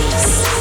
peace.